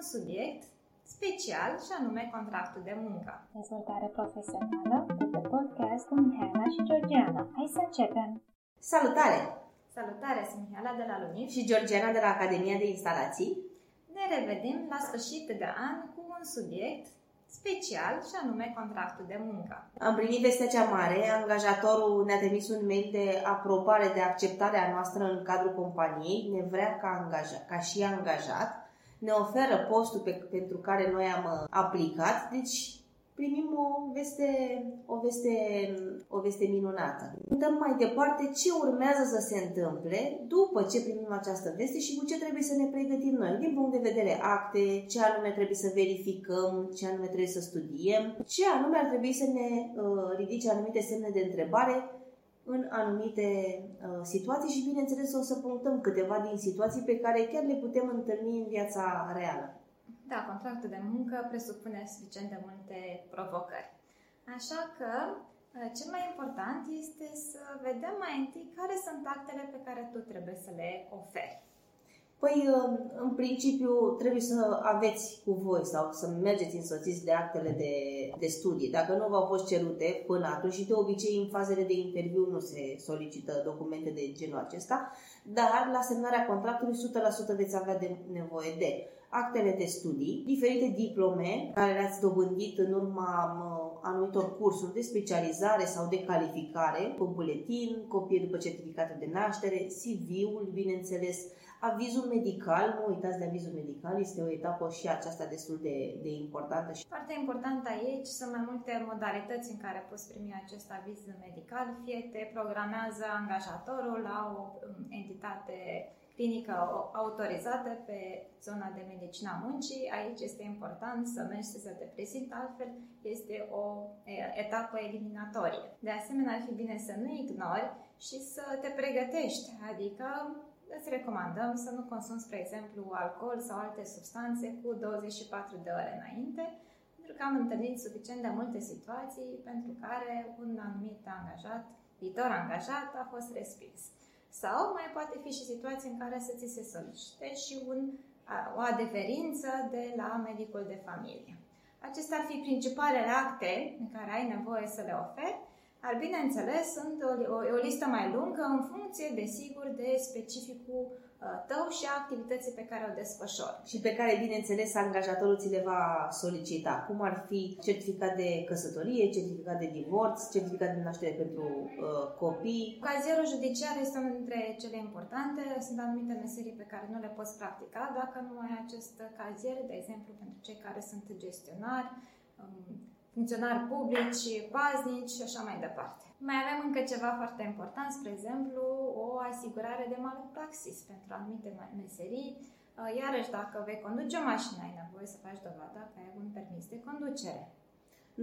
un subiect special și anume contractul de muncă. Dezvoltare profesională de pe podcast cu Mihaela și Georgiana. Hai să începem! Salutare! Salutare, sunt Mihaela de la Lunit și Georgiana de la Academia de Instalații. Ne revedem la sfârșit de an cu un subiect special și anume contractul de muncă. Am primit vestea cea mare, angajatorul ne-a trimis un mail de aprobare, de acceptare a noastră în cadrul companiei, ne vrea ca, angaja, ca și angajat ne oferă postul pe, pentru care noi am uh, aplicat, deci primim o veste, o veste, o veste minunată. Dăm mai departe ce urmează să se întâmple după ce primim această veste și cu ce trebuie să ne pregătim noi, din punct de vedere acte, ce anume trebuie să verificăm, ce anume trebuie să studiem, ce anume ar trebui să ne uh, ridice anumite semne de întrebare în anumite uh, situații și, bineînțeles, o să punctăm câteva din situații pe care chiar le putem întâlni în viața reală. Da, contractul de muncă presupune suficient de multe provocări. Așa că uh, cel mai important este să vedem mai întâi care sunt actele pe care tu trebuie să le oferi. Păi, uh, în principiu, trebuie să aveți cu voi sau să mergeți însoțiți de actele de, de studii. Dacă nu v-au fost cerute până atunci și de obicei în fazele de interviu nu se solicită documente de genul acesta, dar la semnarea contractului 100% veți avea de nevoie de actele de studii, diferite diplome care le-ați dobândit în urma anumitor cursuri de specializare sau de calificare, cu buletin, copie după certificatul de naștere, CV-ul, bineînțeles, Avizul medical, nu uitați de avizul medical, este o etapă și aceasta destul de, de importantă. Foarte important aici sunt mai multe modalități în care poți primi acest aviz medical, fie te programează angajatorul la o um, entitate clinică autorizată pe zona de medicina muncii. Aici este important să mergi să te prezinți, altfel este o etapă eliminatorie. De asemenea, ar fi bine să nu ignori și să te pregătești, adică îți recomandăm să nu consumi, spre exemplu, alcool sau alte substanțe cu 24 de ore înainte, pentru că am întâlnit suficient de multe situații pentru care un anumit angajat, viitor angajat, a fost respins. Sau mai poate fi și situații în care să ți se solicite și un, o adeverință de la medicul de familie. Acestea ar fi principalele acte în care ai nevoie să le oferi dar, bineînțeles, sunt o, o, o listă mai lungă în funcție, desigur, de specificul uh, tău și a activității pe care o desfășori. Și pe care, bineînțeles, angajatorul ți le va solicita. Cum ar fi certificat de căsătorie, certificat de divorț, certificat de naștere pentru uh, copii. Cazierul judiciar este unul dintre cele importante. Sunt anumite meserii pe care nu le poți practica dacă nu ai acest cazier, de exemplu, pentru cei care sunt gestionari, um, funcționari publici, paznici și așa mai departe. Mai avem încă ceva foarte important, spre exemplu, o asigurare de malpraxis pentru anumite meserii. Uh, iarăși, dacă vei conduce o mașină, ai nevoie să faci dovada că ai un permis de conducere.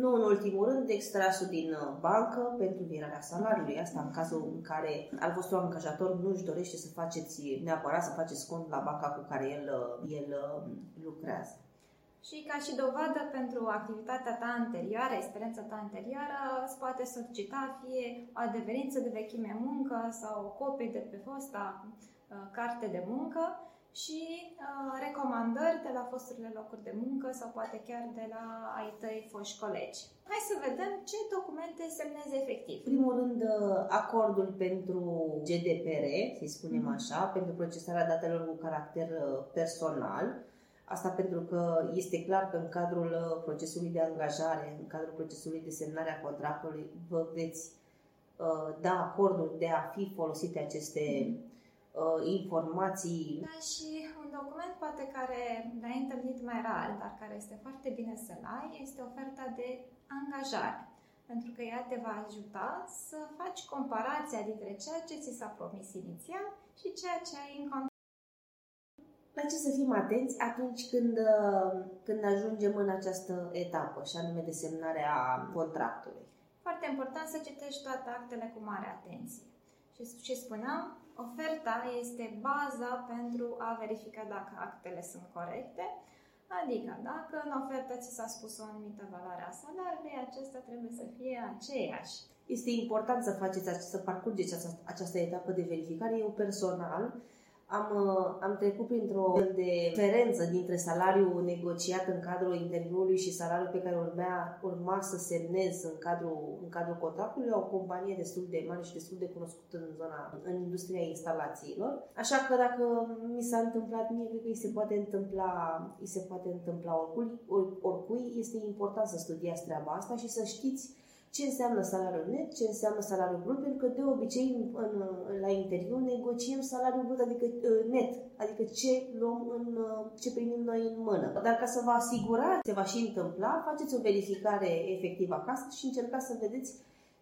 Nu în ultimul rând, extrasul din uh, bancă pentru virarea salariului. Asta în cazul în care al vostru angajator nu își dorește să faceți neapărat să faceți cont la banca cu care el, uh, el lucrează și ca și dovadă pentru activitatea ta anterioară, experiența ta anterioară, îți poate solicita fie o adeverință de vechime muncă sau o copie de pe fosta uh, carte de muncă și uh, recomandări de la fosturile locuri de muncă sau poate chiar de la ai tăi foști colegi. Hai să vedem ce documente semnezi efectiv. În primul rând, uh, acordul pentru GDPR, să spunem mm-hmm. așa, pentru procesarea datelor cu caracter uh, personal, Asta pentru că este clar că în cadrul uh, procesului de angajare, în cadrul procesului de semnare a contractului, vă veți uh, da acordul de a fi folosite aceste uh, informații. Da, și un document poate care l-ai întâlnit mai rar, dar care este foarte bine să-l ai, este oferta de angajare. Pentru că ea te va ajuta să faci comparația dintre ceea ce ți s-a promis inițial și ceea ce ai în la ce să fim atenți atunci când, uh, când ajungem în această etapă, și anume de semnare a contractului. Foarte important să citești toate actele cu mare atenție. Și, și spuneam, oferta este baza pentru a verifica dacă actele sunt corecte, adică dacă în ofertă ți s-a spus o anumită valoare a salariului, acesta trebuie să fie aceeași. Este important să faceți, să parcurgeți această, această etapă de verificare. Eu personal am, uh, am trecut printr-o fel de diferență dintre salariul negociat în cadrul interviului și salariul pe care urmea, urma să semnez în cadrul, în cadrul contractului la o companie destul de mare și destul de cunoscută în zona, în industria instalațiilor. Așa că dacă mi s-a întâmplat mie, cred că îi se poate întâmpla, îi se poate întâmpla oricui, oricui. Este important să studiați treaba asta și să știți ce înseamnă salariul net, ce înseamnă salariul brut, pentru că de obicei în, în, la interviu negociem salariul brut, adică uh, net, adică ce luăm în, uh, ce primim noi în mână. Dar ca să vă asigurați, se va și întâmpla, faceți o verificare efectivă acasă și încercați să vedeți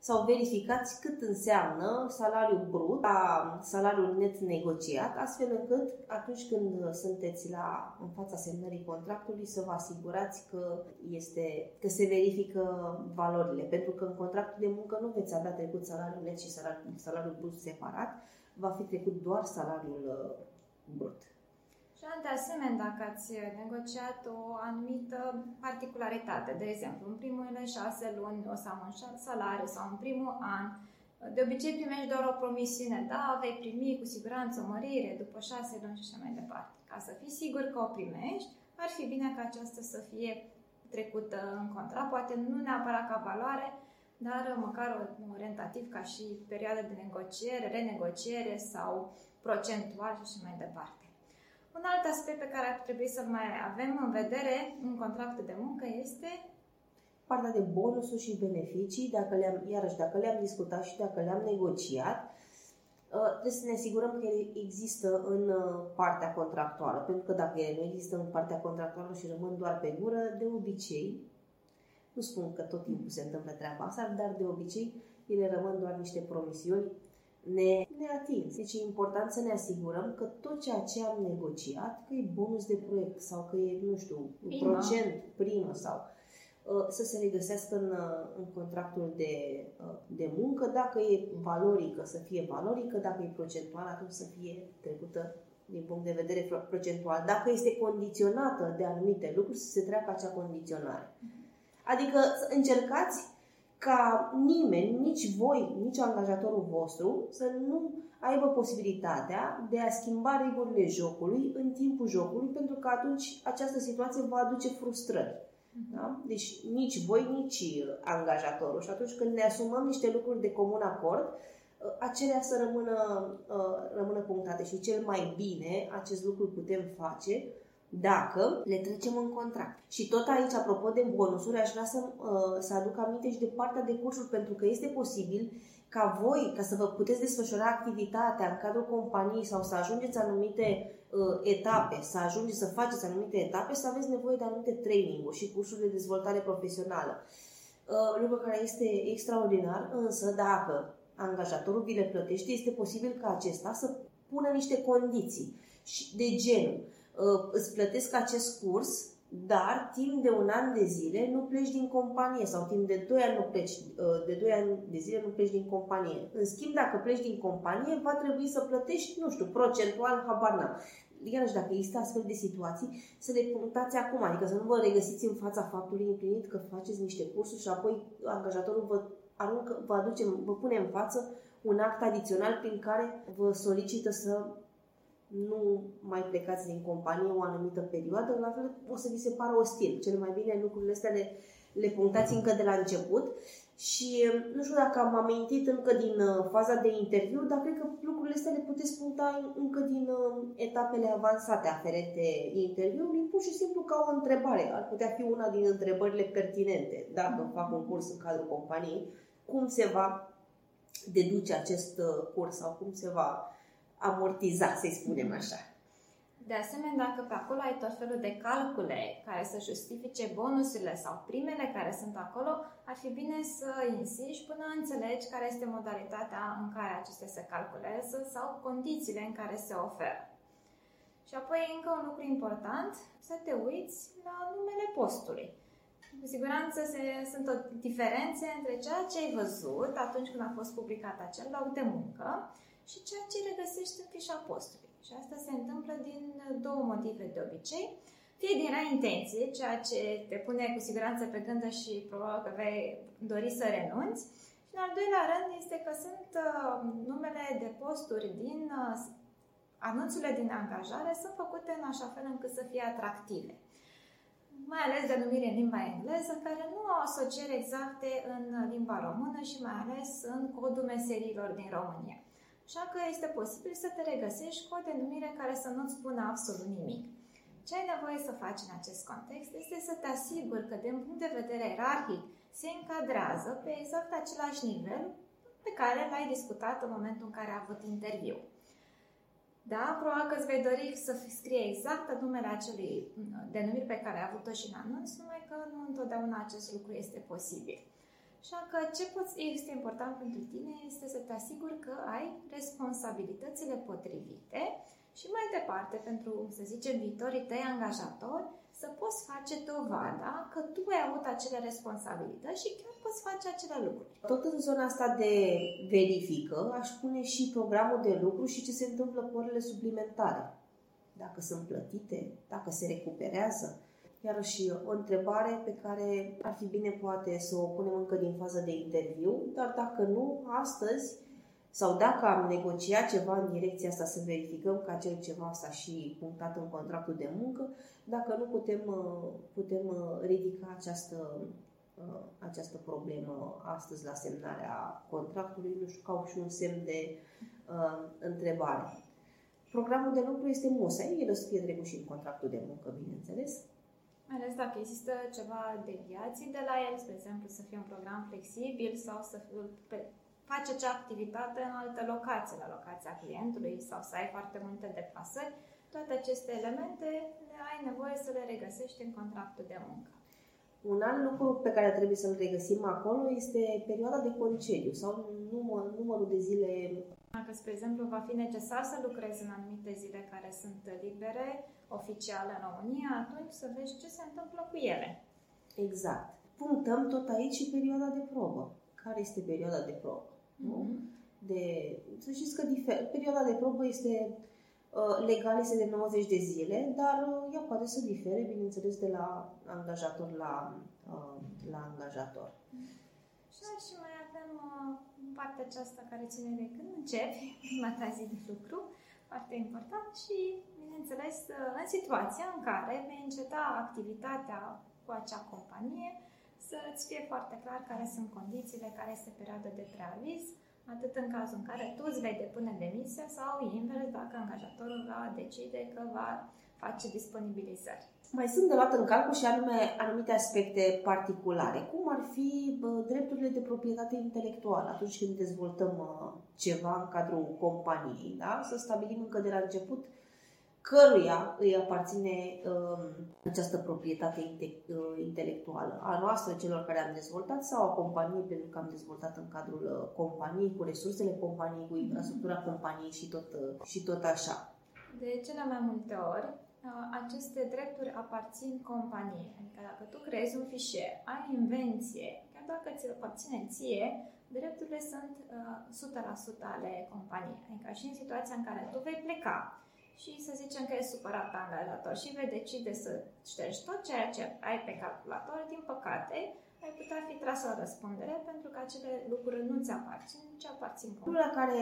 sau verificați cât înseamnă salariul brut la salariul net negociat, astfel încât atunci când sunteți la, în fața semnării contractului să vă asigurați că, este, că se verifică valorile. Pentru că în contractul de muncă nu veți avea trecut salariul net și salariul, salariul brut separat, va fi trecut doar salariul uh, brut. De asemenea, dacă ați negociat o anumită particularitate, de exemplu, în primele șase luni o să am un salariu sau în primul an, de obicei primești doar o promisiune, da, vei primi cu siguranță o mărire după șase luni și așa mai departe. Ca să fii sigur că o primești, ar fi bine ca aceasta să fie trecută în contract, poate nu neapărat ca valoare, dar măcar orientativ ca și perioadă de negociere, renegociere sau procentual și așa mai departe. Un alt aspect pe care ar trebui să mai avem în vedere în contractul de muncă este partea de bonusuri și beneficii, dacă le-am, iarăși, dacă le-am discutat și dacă le-am negociat, uh, trebuie să ne asigurăm că ele există în uh, partea contractuală, pentru că dacă ele nu există în partea contractuală și rămân doar pe gură, de obicei, nu spun că tot timpul se întâmplă treaba asta, dar de obicei ele rămân doar niște promisiuni ne, neatins. Deci e important să ne asigurăm că tot ceea ce am negociat, că e bonus de proiect sau că e, nu știu, un procent, primă sau uh, să se regăsească în, uh, în contractul de, uh, de muncă, dacă e valorică, să fie valorică, dacă e procentual, atunci să fie trecută din punct de vedere procentual. Dacă este condiționată de anumite lucruri, să se treacă acea condiționare. Adică încercați ca nimeni, nici voi, nici angajatorul vostru, să nu aibă posibilitatea de a schimba regulile jocului în timpul jocului, pentru că atunci această situație va aduce frustrări. Da? Deci nici voi, nici angajatorul. Și atunci când ne asumăm niște lucruri de comun acord, acelea să rămână, rămână punctate. Și cel mai bine acest lucru putem face dacă le trecem în contract. Și tot aici, apropo de bonusuri, aș vrea să, uh, să aduc aminte și de partea de cursuri, pentru că este posibil ca voi, ca să vă puteți desfășura activitatea în cadrul companiei sau să ajungeți anumite uh, etape, să ajungeți să faceți anumite etape, să aveți nevoie de anumite training-uri și cursuri de dezvoltare profesională. Uh, lucru care este extraordinar, însă dacă angajatorul vi le plătește, este posibil ca acesta să pună niște condiții de genul Uh, îți plătesc acest curs, dar timp de un an de zile nu pleci din companie sau timp de 2 ani, nu pleci, uh, de 2 ani de zile nu pleci din companie. În schimb, dacă pleci din companie, va trebui să plătești, nu știu, procentual, habar n-am. Iarăși, dacă există astfel de situații, să le punctați acum, adică să nu vă regăsiți în fața faptului împlinit că faceți niște cursuri și apoi angajatorul vă aruncă, vă aduce, vă pune în față un act adițional prin care vă solicită să nu mai plecați din companie o anumită perioadă, la fel o să vi se pară ostil. Cel mai bine lucrurile astea le, le punctați încă de la început și nu știu dacă am amintit încă din uh, faza de interviu, dar cred că lucrurile astea le puteți puncta încă din uh, etapele avansate aferente interviului, pur și simplu ca o întrebare. Ar putea fi una din întrebările pertinente dacă fac un curs în cadrul companiei, cum se va deduce acest uh, curs sau cum se va amortiza, să-i spunem așa. De asemenea, dacă pe acolo ai tot felul de calcule care să justifice bonusurile sau primele care sunt acolo, ar fi bine să insiști până înțelegi care este modalitatea în care acestea se calculează sau condițiile în care se oferă. Și apoi încă un lucru important, să te uiți la numele postului. Cu siguranță se, sunt o diferențe între ceea ce ai văzut atunci când a fost publicat acel loc de muncă și ceea ce regăsești în fișa postului. Și asta se întâmplă din două motive de obicei. Fie din rea intenție, ceea ce te pune cu siguranță pe gând și probabil că vei dori să renunți. Și în al doilea rând este că sunt uh, numele de posturi din uh, anunțurile din angajare sunt făcute în așa fel încât să fie atractive. Mai ales denumire în limba engleză, care nu au asocieri exacte în limba română și mai ales în codul meserilor din România. Așa că este posibil să te regăsești cu o denumire care să nu-ți spună absolut nimic. Ce ai nevoie să faci în acest context este să te asiguri că, din punct de vedere ierarhic, se încadrează pe exact același nivel pe care l-ai discutat în momentul în care a avut interviu. Da, probabil că îți vei dori să scrie exact numele acelui denumiri pe care ai avut-o și în anunț, numai că nu întotdeauna acest lucru este posibil. Așa că ce poți, este important pentru tine este să te asiguri că ai responsabilitățile potrivite și mai departe, pentru, să zicem, viitorii tăi angajatori, să poți face dovada că tu ai avut acele responsabilități și chiar poți face acele lucruri. Tot în zona asta de verifică, aș pune și programul de lucru și ce se întâmplă cu orele suplimentare. Dacă sunt plătite, dacă se recuperează. Iarăși o întrebare pe care ar fi bine poate să o punem încă din faza de interviu, dar dacă nu, astăzi sau dacă am negociat ceva în direcția asta, să verificăm că acel ceva s-a și punctat în contractul de muncă, dacă nu putem, uh, putem uh, ridica această, uh, această problemă astăzi la semnarea contractului, nu știu, ca și un semn de uh, întrebare. Programul de lucru este musai, el o să fie trecut și în contractul de muncă, bineînțeles. Mai ales dacă există ceva deviații de la el, spre exemplu, să fie un program flexibil sau să fie face acea activitate în alte locații, la locația clientului sau să ai foarte multe deplasări, toate aceste elemente le ai nevoie să le regăsești în contractul de muncă. Un alt lucru pe care trebuie să-l regăsim acolo este perioada de concediu sau număr, numărul de zile. Dacă, spre exemplu, va fi necesar să lucrezi în anumite zile care sunt libere, oficiale în România, atunci să vezi ce se întâmplă cu ele. Exact. Punctăm tot aici și perioada de probă. Care este perioada de probă? Mm-hmm. De, să știți că difer, perioada de probă este uh, legal este de 90 de zile, dar uh, ea poate să difere, bineînțeles, de la angajator la, uh, la angajator. Și noi și mai avem uh, partea aceasta care ține de când începi prima ta zi de lucru, foarte important și, bineînțeles, uh, în situația în care vei înceta activitatea cu acea companie, să-ți fie foarte clar care sunt condițiile, care este perioada de preaviz, atât în cazul în care tu îți vei depune demisia sau invers dacă angajatorul va decide că va face disponibilizări. Mai sunt de luat în calcul și anume anumite aspecte particulare, cum ar fi bă, drepturile de proprietate intelectuală atunci când dezvoltăm ceva în cadrul companiei, da? să stabilim încă de la început căruia îi aparține uh, această proprietate inte- uh, intelectuală, a noastră, celor care am dezvoltat, sau a companiei, pentru că am dezvoltat în cadrul uh, companiei, cu resursele companiei, cu infrastructura companiei și tot, uh, și tot așa. De cele mai multe ori, uh, aceste drepturi aparțin companiei. Adică dacă tu creezi un fișier, ai invenție, chiar dacă ți aparține ție, drepturile sunt uh, 100% ale companiei. Adică și în situația în care tu vei pleca și să zicem că e supărat angajator și vei decide să ștergi tot ceea ce ai pe calculator, din păcate, ai putea fi tras la răspundere pentru că acele lucruri nu ți aparțin, ci aparțin Lucrul la care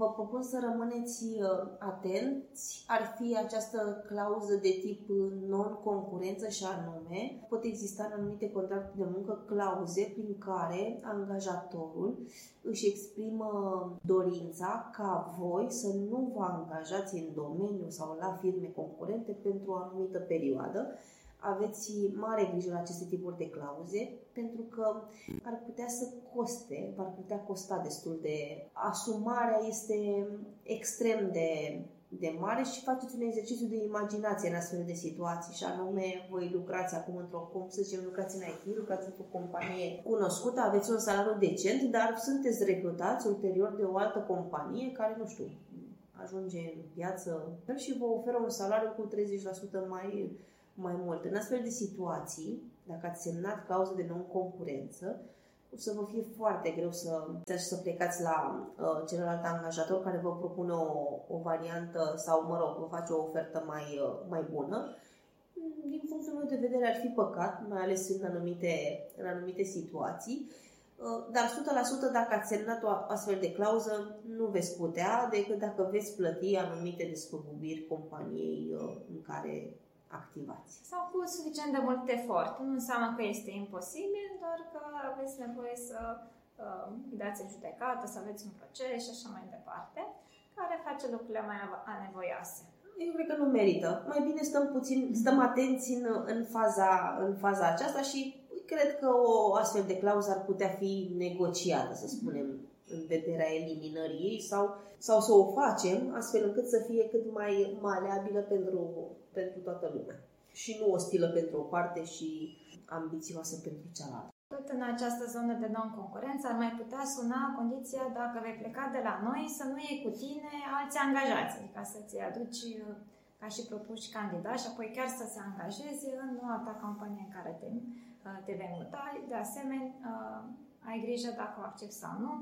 vă propun să rămâneți uh, atenți. Ar fi această clauză de tip non-concurență și anume pot exista în anumite contracte de muncă clauze prin care angajatorul își exprimă dorința ca voi să nu vă angajați în domeniu sau la firme concurente pentru o anumită perioadă aveți mare grijă la aceste tipuri de clauze, pentru că ar putea să coste, ar putea costa destul de... Asumarea este extrem de, de mare și faceți un exercițiu de imaginație în astfel de situații și anume voi lucrați acum într-o, cum să zicem, lucrați în IT, lucrați într-o companie cunoscută, aveți un salariu decent, dar sunteți recrutați ulterior de o altă companie care, nu știu, ajunge în piață și vă oferă un salariu cu 30% mai mai mult. În astfel de situații, dacă ați semnat clauză de non-concurență, o să vă fie foarte greu să, să plecați la uh, celălalt angajator care vă propune o, o variantă sau, mă rog, vă face o ofertă mai, uh, mai bună. Din punctul meu de vedere ar fi păcat, mai ales în anumite, în anumite situații, uh, dar 100% dacă ați semnat o astfel de clauză, nu veți putea decât dacă veți plăti anumite despăgubiri companiei uh, în care activați. Sau cu suficient de mult efort. Nu înseamnă că este imposibil, doar că aveți nevoie să uh, dați în judecată, să aveți un proces și așa mai departe, care face lucrurile mai anevoioase. Eu cred că nu merită. Mai bine stăm puțin, stăm atenți în, în, faza, în faza aceasta și cred că o astfel de clauză ar putea fi negociată, să spunem, în vederea eliminării ei sau, sau să o facem astfel încât să fie cât mai maleabilă pentru, pentru toată lumea și nu ostilă pentru o parte și ambițioasă pentru cealaltă. Tot în această zonă de non-concurență ar mai putea suna condiția dacă vei pleca de la noi să nu iei cu tine alți angajați, adică să-ți aduci uh, ca și propuși candidați și apoi chiar să se angajeze în noua ta companie în care te, uh, te vei muta. De asemenea, uh, ai grijă dacă o accepti sau nu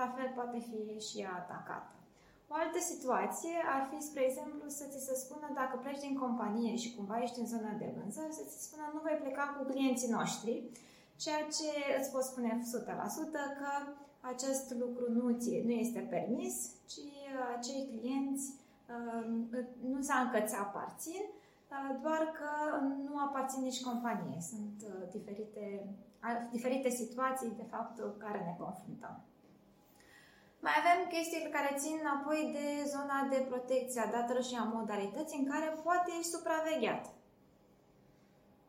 la fel poate fi și ea atacată. O altă situație ar fi, spre exemplu, să ți se spună dacă pleci din companie și cumva ești în zona de vânzări, să ți spună nu vei pleca cu clienții noștri, ceea ce îți pot spune 100% că acest lucru nu, ție, nu este permis, ci uh, acei clienți uh, nu înseamnă că ți aparțin, uh, doar că nu aparțin nici companie. Sunt diferite, diferite situații, de fapt, cu care ne confruntăm. Mai avem chestiile care țin apoi de zona de protecție a datelor și a modalității în care poate ești supravegheat.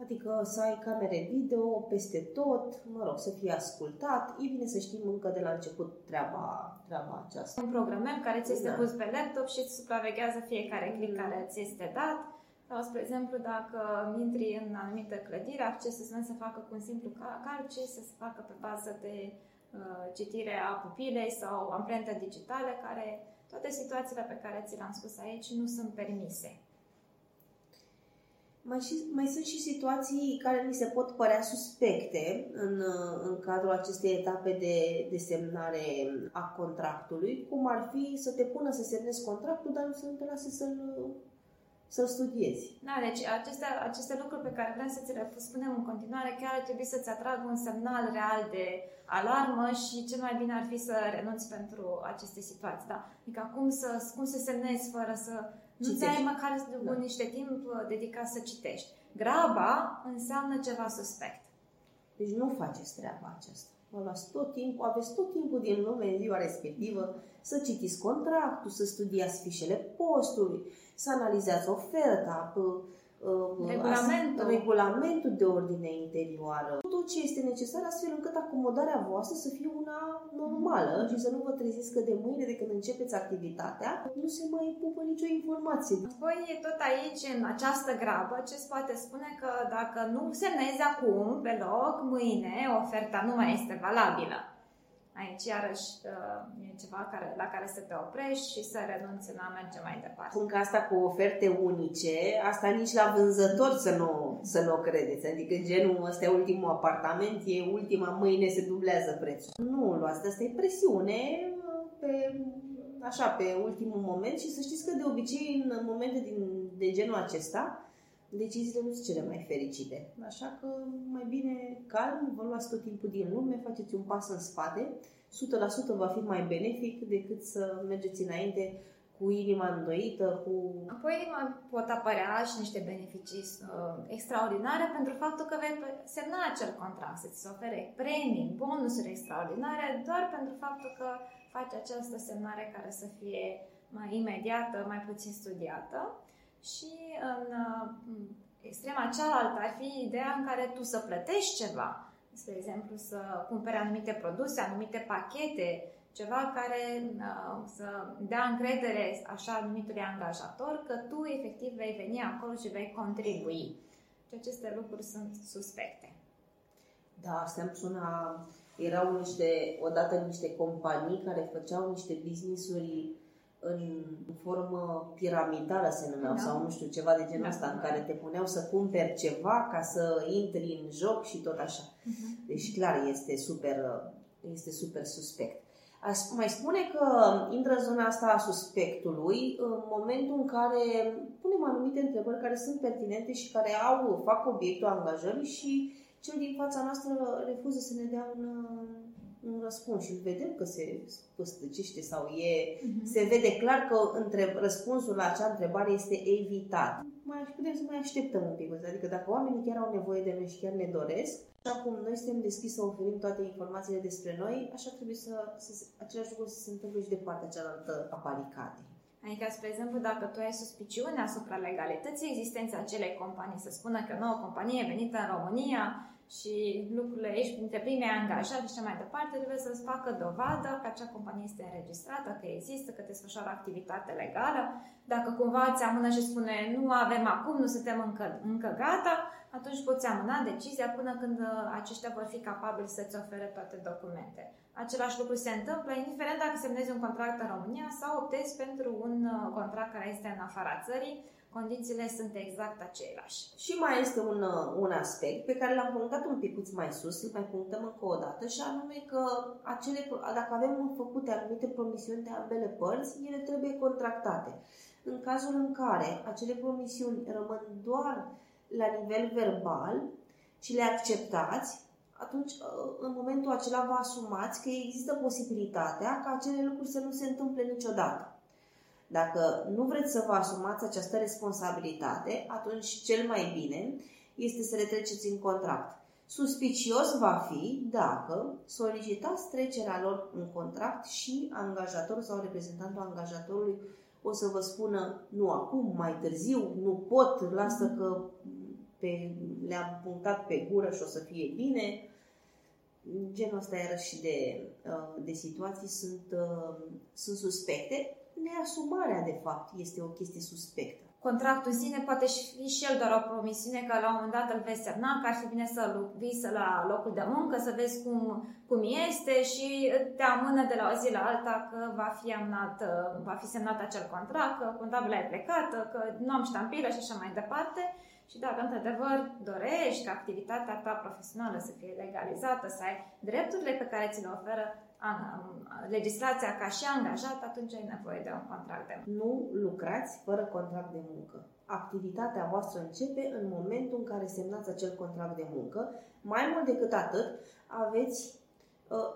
Adică să ai camere video peste tot, mă rog, să fie ascultat. E bine să știm încă de la început treaba, treaba aceasta. Un programel care ți este da. pus pe laptop și îți supraveghează fiecare click mm. care ți este dat. Sau, spre exemplu, dacă intri în anumită clădire, accesul să facă cu un simplu calci, să se facă pe bază de Uh, citire a pupilei sau amprentă digitale, care toate situațiile pe care ți le-am spus aici nu sunt permise. Mai, și, mai sunt și situații care mi se pot părea suspecte în, uh, în cadrul acestei etape de, de semnare a contractului, cum ar fi să te pună să semnezi contractul, dar nu să nu te lase să-l să studiezi. Da, deci aceste, aceste lucruri pe care vrem să ți le spunem în continuare chiar ar trebui să-ți atragă un semnal real de alarmă și cel mai bine ar fi să renunți pentru aceste situații. Da? Adică cum să, cum să semnezi fără să nu-ți ai măcar da. niște timp uh, dedicat să citești. Graba înseamnă ceva suspect. Deci nu faceți treaba aceasta. Vă luați tot timpul, aveți tot timpul din lume în ziua respectivă să citiți contractul, să studiați fișele postului, să analizați oferta, regulamentul. regulamentul de ordine interioară, tot ce este necesar astfel încât acomodarea voastră să fie una normală și să nu vă treziți că de mâine de când începeți activitatea nu se mai pupă nicio informație. Voi tot aici, în această grabă, ce se poate spune că dacă nu semnezi acum pe loc, mâine oferta nu mai este valabilă. Aici, iarăși, uh, e ceva care, la care să te oprești și să renunți în a merge mai departe. Spun că asta cu oferte unice, asta nici la vânzător să nu, să nu o credeți. Adică genul ăsta e ultimul apartament, e ultima, mâine se dublează prețul. Nu luați, asta e presiune uh, pe, așa, pe ultimul moment și să știți că de obicei în momente din, de genul acesta, deciziile nu sunt cele mai fericite. Așa că mai bine calm, vă luați tot timpul din lume, faceți un pas în spate, 100% va fi mai benefic decât să mergeți înainte cu inima îndoită, cu... Apoi mai pot apărea și niște beneficii uh, extraordinare pentru faptul că vei semna acel contract, să-ți ofere premii, bonusuri extraordinare, doar pentru faptul că faci această semnare care să fie mai imediată, mai puțin studiată și în uh, extrema cealaltă ar fi ideea în care tu să plătești ceva, spre exemplu să cumpere anumite produse, anumite pachete, ceva care uh, să dea încredere așa numitului angajator că tu efectiv vei veni acolo și vei contribui. Și aceste lucruri sunt suspecte. Da, asta îmi suna... Erau niște, odată niște companii care făceau niște business-uri în formă piramidală se numeau da. sau nu știu, ceva de genul da. ăsta, în care te puneau să cumperi ceva ca să intri în joc și tot așa. Uh-huh. Deci clar este super, este super suspect. Aș mai spune că intră în zona asta a suspectului în momentul în care punem anumite întrebări care sunt pertinente și care au, fac obiectul angajării și cel din fața noastră refuză să ne dea un, un răspuns și îl vedem că se spăstăcește sau e, Mhm. se vede clar că între, răspunsul la acea întrebare este evitat. Mai putem să mai așteptăm un pic, adică dacă oamenii chiar au nevoie de noi și chiar ne doresc, așa cum noi suntem deschiși să oferim toate informațiile despre noi, așa trebuie să, să același lucru să se întâmple și de partea cealaltă a baricadei. Adică, spre exemplu, dacă tu ai suspiciune asupra legalității existenței acelei companii, să spună că o nouă companie venită în România și lucrurile ești printre primii angajați și așa mai departe, trebuie să-ți facă dovadă că acea companie este înregistrată, că există, că desfășoară activitate legală. Dacă cumva ți amână și spune nu avem acum, nu suntem încă, încă gata, atunci poți amâna decizia până când uh, aceștia vor fi capabili să-ți ofere toate documente. Același lucru se întâmplă indiferent dacă semnezi un contract în România sau optezi pentru un uh, contract care este în afara țării, condițiile sunt exact aceleași. Și mai este un, uh, un aspect pe care l-am punctat un pic mai sus, îl mai punctăm încă o dată, și anume că acele, dacă avem făcute anumite promisiuni de ambele părți, ele trebuie contractate. În cazul în care acele promisiuni rămân doar la nivel verbal și le acceptați, atunci uh, în momentul acela vă asumați că există posibilitatea ca acele lucruri să nu se întâmple niciodată. Dacă nu vreți să vă asumați această responsabilitate, atunci cel mai bine este să le treceți în contract. Suspicios va fi dacă solicitați trecerea lor în contract și angajatorul sau reprezentantul angajatorului o să vă spună nu acum, mai târziu, nu pot, lasă că pe, le-am punctat pe gură și o să fie bine. Genul ăsta iarăși de, uh, de situații sunt, uh, sunt suspecte. Neasumarea, de fapt, este o chestie suspectă. Contractul în sine poate și fi și el doar o promisiune că la un moment dat îl vei semna, că ar fi bine să vii să la locul de muncă, să vezi cum, cum este și te amână de la o zi la alta că va fi, amnat, va fi semnat acel contract, că contabil ai plecat, că nu am ștampilă și așa mai departe. Și dacă într-adevăr dorești ca activitatea ta profesională să fie legalizată, să ai drepturile pe care ți le oferă legislația ca și angajat, atunci ai nevoie de un contract de muncă. Nu lucrați fără contract de muncă. Activitatea voastră începe în momentul în care semnați acel contract de muncă. Mai mult decât atât, aveți,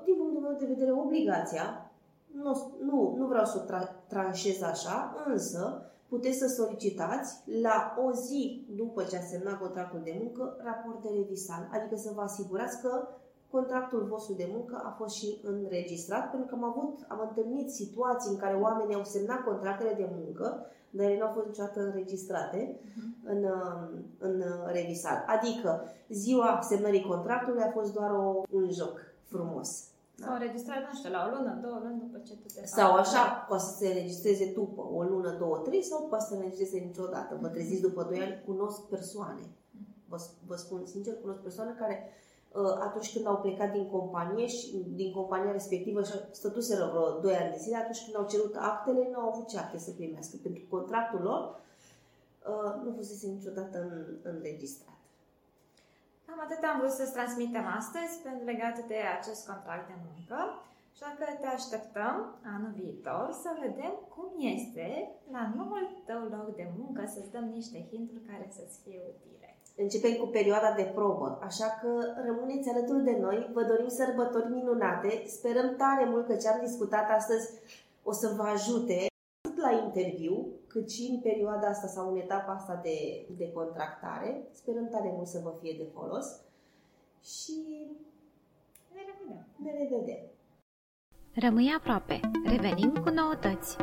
din punctul meu de vedere, obligația, nu, nu, nu vreau să o tra- tranșez așa, însă puteți să solicitați la o zi după ce ați semnat contractul de muncă raport de revisal, adică să vă asigurați că contractul vostru de muncă a fost și înregistrat, pentru că am avut, am întâlnit situații în care oamenii au semnat contractele de muncă, dar ele nu au fost niciodată înregistrate uh-huh. în, în revisal. Adică ziua semnării contractului a fost doar o, un joc frumos. Sau înregistrat, nu știu, la o lună, două luni după ce tu te Sau așa, poate să se înregistreze după o lună, două, trei, sau poate să se înregistreze niciodată. Vă treziți după doi ani, cunosc persoane. Vă, vă spun sincer, cunosc persoane care atunci când au plecat din companie și din compania respectivă și stătuseră vreo 2 ani de zile, atunci când au cerut actele, nu au avut ce acte să primească. Pentru contractul lor nu fusese niciodată înregistrat. Cam atât am vrut să-ți transmitem astăzi legat de acest contract de muncă. Așa că te așteptăm anul viitor să vedem cum este la noul tău loc de muncă, să-ți dăm niște hinturi care să-ți fie utile. Începem cu perioada de probă, așa că rămâneți alături de noi, vă dorim sărbători minunate, sperăm tare mult că ce am discutat astăzi o să vă ajute atât la interviu, cât și în perioada asta sau în etapa asta de, de contractare. Sperăm tare mult să vă fie de folos și ne revedem! Ne revedem! Rămâi aproape, revenim cu noutăți!